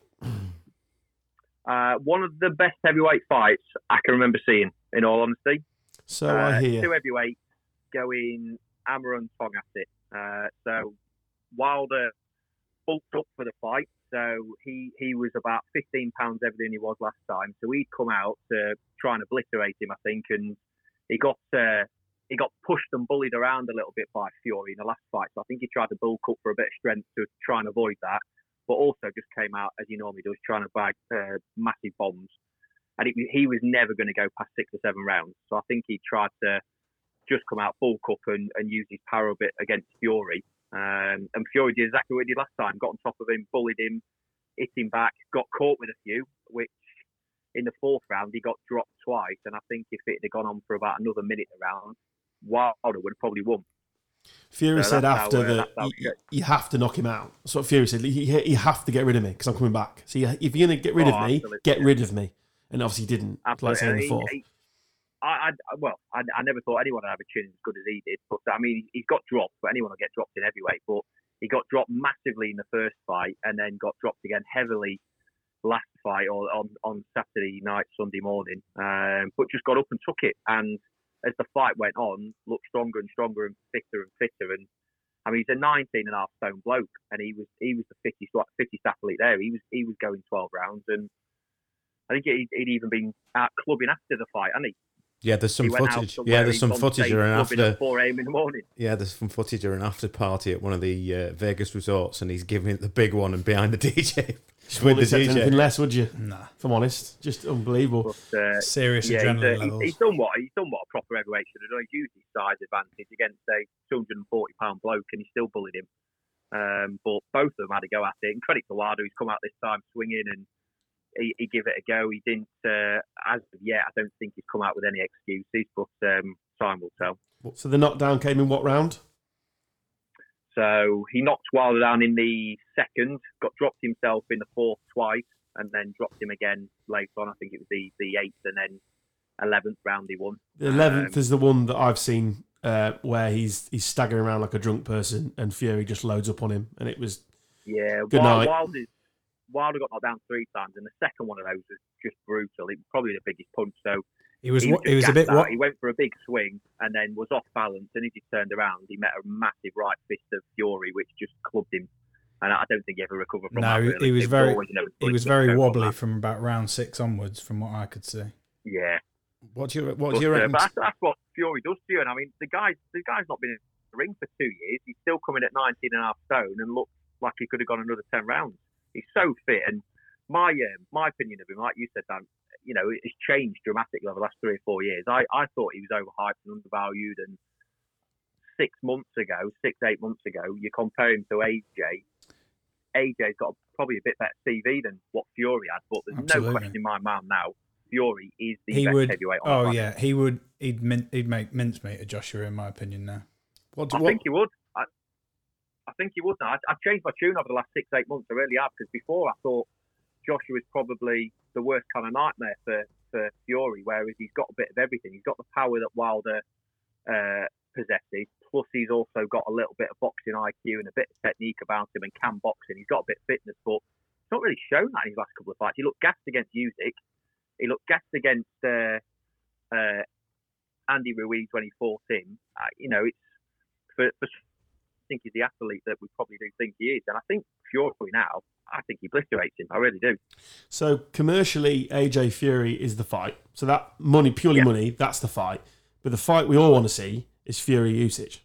Uh, one of the best heavyweight fights I can remember seeing. In all honesty, So uh, I hear. two heavyweights going hammer and tong at it. Uh, so Wilder bulked up for the fight. So he, he was about 15 pounds heavier than he was last time. So he'd come out to try and obliterate him, I think, and he got uh, he got pushed and bullied around a little bit by Fury in the last fight. So I think he tried to bulk up for a bit of strength to try and avoid that, but also just came out as he normally does, trying to bag uh, massive bombs. And it, he was never going to go past six or seven rounds. So I think he tried to just come out bulk up and, and use his power a bit against Fury. Um, and Fury did exactly what he did last time. Got on top of him, bullied him, hit him back, got caught with a few, which in the fourth round he got dropped twice. And I think if it had gone on for about another minute around, Wilder would have probably won. Fury So said after uh, that you, you have to knock him out. That's what Fury said. You, you have to get rid of me because I'm coming back. So you, if you're going to get rid Oh, of me, absolutely, get rid of me. And obviously he didn't. Like I say in the He- fourth. he- I, I, well, I, I never thought anyone would have a chin as good as he did. But I mean, he's got dropped, but anyone will get dropped in heavyweight. But he got dropped massively in the first fight, and then got dropped again heavily last fight or on, on Saturday night, Sunday morning. Um, but just got up and took it. And as the fight went on, looked stronger and stronger and fitter and fitter. And I mean, he's a 19 and a half stone bloke, and he was he was the fittest fittest athlete there. He was he was going 12 rounds, and I think he'd, even been out clubbing after the fight, and he. Yeah, there's some he footage. Yeah, there's some footage stage of an after. at 4 a.m. in the morning. Yeah, there's some footage of an after party at one of the uh, Vegas resorts, and he's giving it the big one and behind the *laughs* DJ. Just with Wouldn't the accept anything less, would you? Nah, If I'm honest, just unbelievable. But uh, serious yeah, he's, adrenaline uh, he's, levels. he's done what he's done what a proper heavyweight should have done. He's used his size advantage against a 240 pound bloke, and he still bullied him. Um, but both of them had to go at it. And credit to Wilder, who's come out this time swinging and he, he give it a go. He didn't, uh, as of yet, I don't think he's come out with any excuses, but um, time will tell. So the knockdown came in what round? So he knocked Wilder down in the second, got dropped himself in the fourth twice, and then dropped him again later on. I think it was the, the eighth and then eleventh round he won. The eleventh Um, is the one that I've seen uh, where he's he's staggering around like a drunk person, and Fury just loads up on him, and it was Yeah, Good Wild, night. Wilder, Wilder got knocked down three times, and the second one of those was just brutal. It was probably the biggest punch. So He was he, wa- he was a bit what He went for a big swing and then was off balance, and as he turned around, he met a massive right fist of Fury, which just clubbed him. And I don't think he ever recovered from No, that. No, really. he was It very- always inevitable he was very wobbly from about round six onwards, from what I could see. Yeah, What's your What's But, your uh, that's, that's what Fury does to you. And I mean, the guy, the guy's not been in the ring for two years. He's still coming at 19 and a half stone and looks like he could have gone another 10 rounds. He's so fit. And my um, my opinion of him, like you said, Dan, you know, it's changed dramatically over the last three or four years. I, I thought he was overhyped and undervalued. And six months ago, six, eight months ago, you compare him to AJ. AJ's got probably a bit better CV than what Fury had, but there's Absolutely. no question in my mind now. Fury is the He best would. heavyweight Oh yeah, he would. He'd min, he'd make mincemeat of Joshua, in my opinion. Now. What, I what, think he would. I, think he would. Now. I've changed my tune over the last six, eight months. I really have because before I thought Joshua was probably the worst kind of nightmare for, for Fury, whereas he's got a bit of everything. He's got the power that Wilder uh, possesses, plus he's also got a little bit of boxing IQ and a bit of technique about him and can boxing. He's got a bit of fitness, but he's not really shown that in his last couple of fights. He looked gassed against Usyk. He looked gassed against uh, uh, Andy Ruiz when he fought him. Uh, you know, it's for, for think he's the athlete that we probably do think he is, and I think Fury now, I think he obliterates him. I really do. so commercially AJ Fury is the fight. So that money, purely Yeah. money, that's the fight. But the fight we all want to see is Fury Usyk.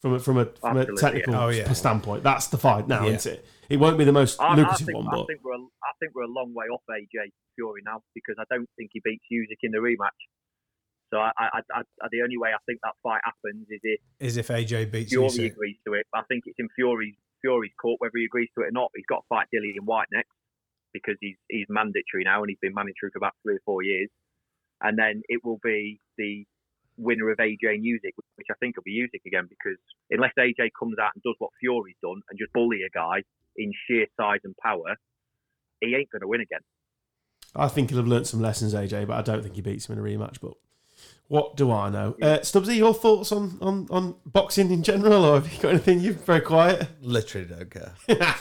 From a, from a, from a technical yeah. Oh, yeah. standpoint, that's the fight now, Yeah. isn't it? It won't be the most I, I lucrative think, one, I but think we're a, I think we're a long way off AJ Fury now because I don't think he beats Usyk in the rematch. So I, I, I, the only way I think that fight happens is if Is if AJ beats Fury agrees to it. I think it's in Fury's Fury's court whether he agrees to it or not. He's got to fight Dillian Whyte next because he's he's mandatory now and he's been mandatory for about three or four years. and then it will be the winner of AJ Usyk, which I think will be Usyk again because unless AJ comes out and does what Fury's done and just bully a guy in sheer size and power, he ain't going to win again. I think he'll have learnt some lessons, AJ, but I don't think he beats him in a rematch. But what do I know? Uh, Stubbsy, your thoughts on, on, on boxing in general, or have you got anything? You're very quiet. Literally don't care. *laughs*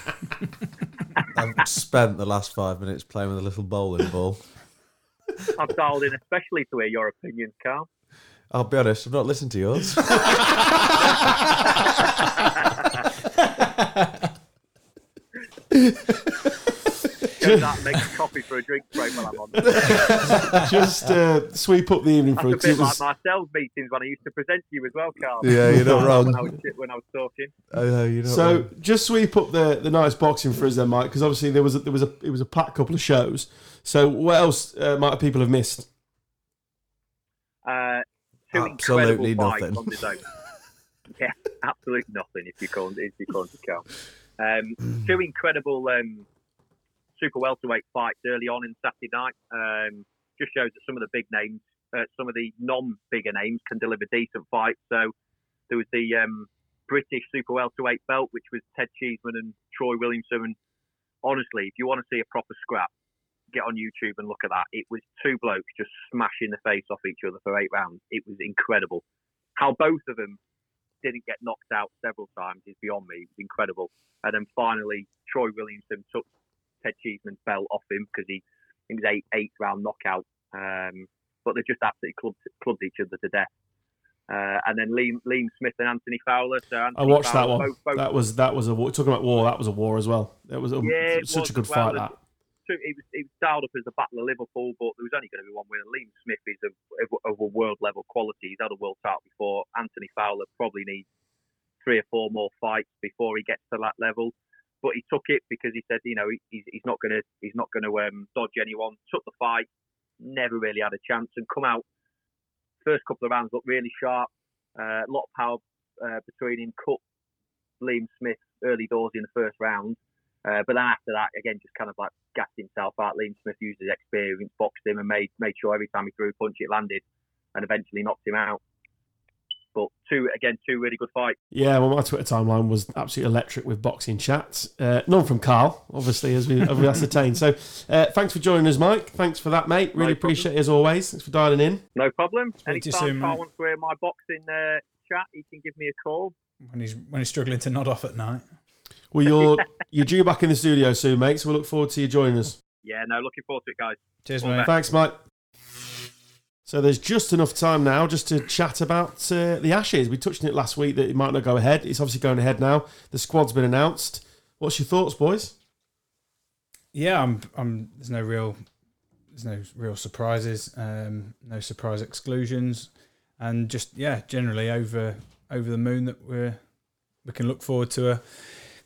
I've spent the last five minutes playing with a little bowling ball. I've dialed in especially to hear your opinions, Carl. I'll be honest, I've not listened to yours. *laughs* *laughs* Go that, make a coffee for a drink break while I'm on. *laughs* Just uh, sweep up the evening for That's us. a It bit like was- my sales meetings when I used to present to you as well, Carl. Yeah, you're not wrong. When I was, when I was talking. I know you're not So wrong. just sweep up the the night's boxing for us then, Mike, because obviously there was a, there was a it was a packed couple of shows. So what else uh, might people have missed? Uh, two Absolutely nothing. on the *laughs* yeah, absolutely nothing if you can't if you can't count. Um, two incredible um, super welterweight fights early on in Saturday night. Um, just shows that some of the big names, uh, some of the non-bigger names, can deliver decent fights. So there was the um, British super welterweight belt, which was Ted Cheeseman and Troy Williamson. And honestly, if you want to see a proper scrap, get on YouTube and look at that. It was two blokes just smashing the face off each other for eight rounds. It was incredible. How both of them didn't get knocked out several times is beyond me. It was incredible. And then finally, Troy Williamson took Ted Cheeseman's belt off him because he, it was eight eight round knockout. Um, but they just absolutely clubbed, clubbed each other to death. Uh, and then Liam, Liam Smith and Anthony Fowler. So I Anthony watched that one. Both, both, That was that was a war. Talking about war, that was a war as well. It was a, Yeah, it such was a good well. fight. That it was it was styled up as the Battle of Liverpool, but there was only going to be one winner. Liam Smith is of, of, of a world level quality. He's had a world title before. Anthony Fowler probably needs three or four more fights before he gets to that level. But he took it because he said, you know, he's, he's not to he's not to um, dodge anyone. Took the fight, never really had a chance, and come out first couple of rounds looked really sharp. A lot of power uh, between him. Cut Liam Smith early doors in the first round. Uh, but then after that, again, just kind of like gassed himself out. Liam Smith used his experience, boxed him, and made made sure every time he threw a punch, it landed, and eventually knocked him out. But two again, two really good fights. yeah, well, my Twitter timeline was absolutely electric with boxing chats. Uh, none from Carl, obviously, as we, as we ascertained. So uh, thanks for joining us, Mike. Thanks for that, mate. Really No problem. appreciate it as always. Thanks for dialing in. No problem. to you Anytime soon, Carl mate. wants to hear my boxing uh, chat, he can give me a call. when he's when he's struggling to nod off at night. Well, *laughs* you're you're due back in the studio soon, mate. So we look forward to you joining us. Yeah, no, looking forward to it, guys. Cheers, All mate. the Thanks, Mike. So there's just enough time now just to chat about uh, the Ashes. We touched on it last week that it might not go ahead. It's obviously going ahead now. The squad's been announced. What's your thoughts, boys? Yeah, I'm. I'm. There's no real. There's no real surprises. Um, no surprise exclusions, and just yeah, generally over over the moon that we're we can look forward to a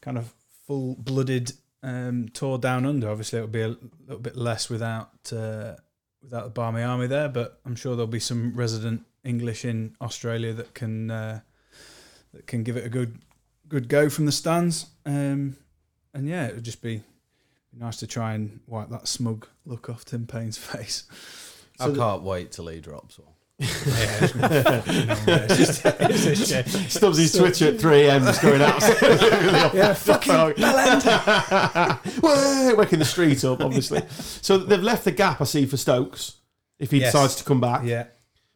kind of full blooded um, tour down under. Obviously, it'll be a little bit less without uh, without the Barmy Army there, but I'm sure there'll be some resident English in Australia that can uh, that can give it a good good go from the stands. Um, and yeah, it would just be nice to try and wipe that smug look off Tim Paine's *laughs* face. I So the- can't wait till he drops one. Yeah, it's, it's just, it's a. Stubbsy's Twitter at 3 a.m. just going out. *laughs* yeah, fucking *laughs* Way, waking the street up, obviously. So they've left the gap, I see, for Stokes if he Yes. decides to come back. Yeah,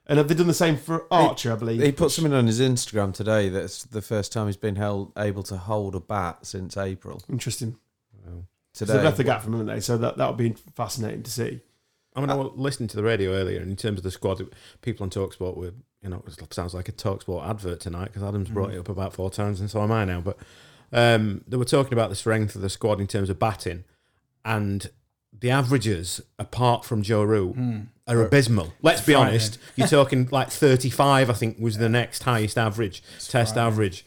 And have they done the same for Archer, I believe? He put something on his Instagram today that's the first time he's been held able to hold a bat since April. Interesting. So Today, they've left the gap for him, haven't they? So that, that would be fascinating to see. I mean, I was listening to the radio earlier, and in terms of the squad, people on Talksport were, you know, it sounds like a Talksport advert tonight because Adam's brought it up about four times, and so am I now. But um, they were talking about the strength of the squad in terms of batting, and the averages, apart from Joe Root, are abysmal. Let's be honest. You're talking *laughs* like 35, I think, was the next highest average, test frightening. average.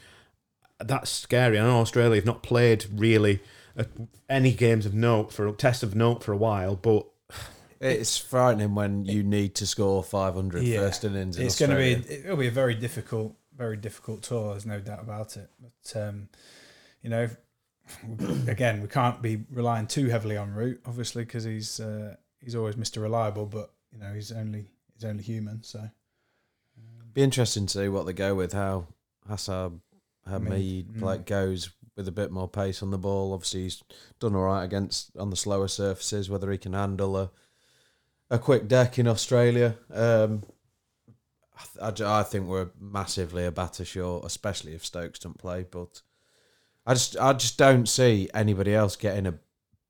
That's scary. I know Australia have not played really uh, any games of note for test of note for a while, but it's frightening when you need to score 500 yeah. first innings. In it's going to be it'll be a very difficult, very difficult tour. There's no doubt about it. But um, you know, again, we can't be relying too heavily on Root, obviously, because he's uh, he's always Mr. Reliable. But you know, he's only he's only human. So Be interesting to see what they go with. How Hassan Hameed Hameed, like mm. goes with a bit more pace on the ball. Obviously, he's done all right against on the slower surfaces. Whether he can handle a a quick deck in Australia, um, I, I I think we're massively a batter short, especially if Stokes don't play. But I just I just don't see anybody else getting a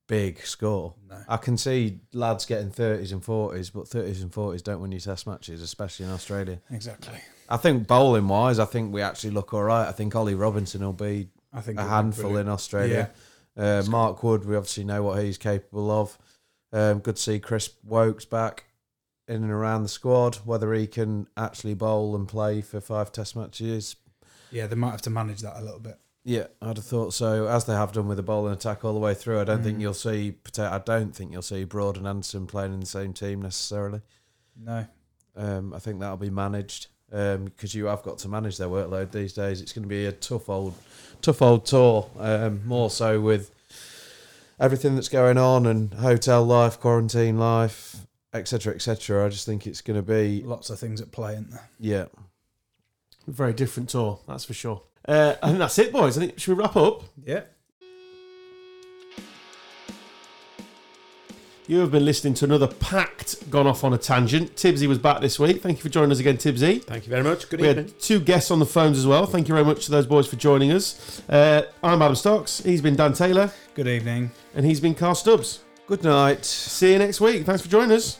big score. No. I can see lads getting thirties and forties, but thirties and forties don't win you test matches, especially in Australia. exactly, I think bowling wise, I think we actually look all right. I think Ollie Robinson will be I think a handful in. Australia. Uh, Mark Wood, we obviously know what he's capable of. Um, good to see Chris Woakes back in and around the squad. Whether he can actually bowl and play for five test matches, Yeah, they might have to manage that a little bit. yeah, I'd have thought so. As they have done with the bowling attack all the way through, I don't Mm. think you'll see. I don't think you'll see Broad and Anderson playing in the same team necessarily. No, Um, I think that'll be managed because you have got to manage their workload these days. It's going to be a tough old, tough old tour. Um, more so with everything that's going on and hotel life, quarantine life, etc., etc. I just think it's going to be lots of things at play, isn't there? yeah. Very different tour, that's for sure. Uh, I think that's it, boys. I think should we wrap up? Yeah. You have been listening to another packed Gone Off on a Tangent. Tibbsy was back this week. Thank you for joining us again, Tibbsy. Thank you very much. Good evening. We evening. had two guests on the phones as well. Thank you very much to those boys for joining us. Uh, I'm Adam Stocks. He's been Dan Taylor. Good evening. And he's been Carl Stubbs. Good night. See you next week. Thanks for joining us.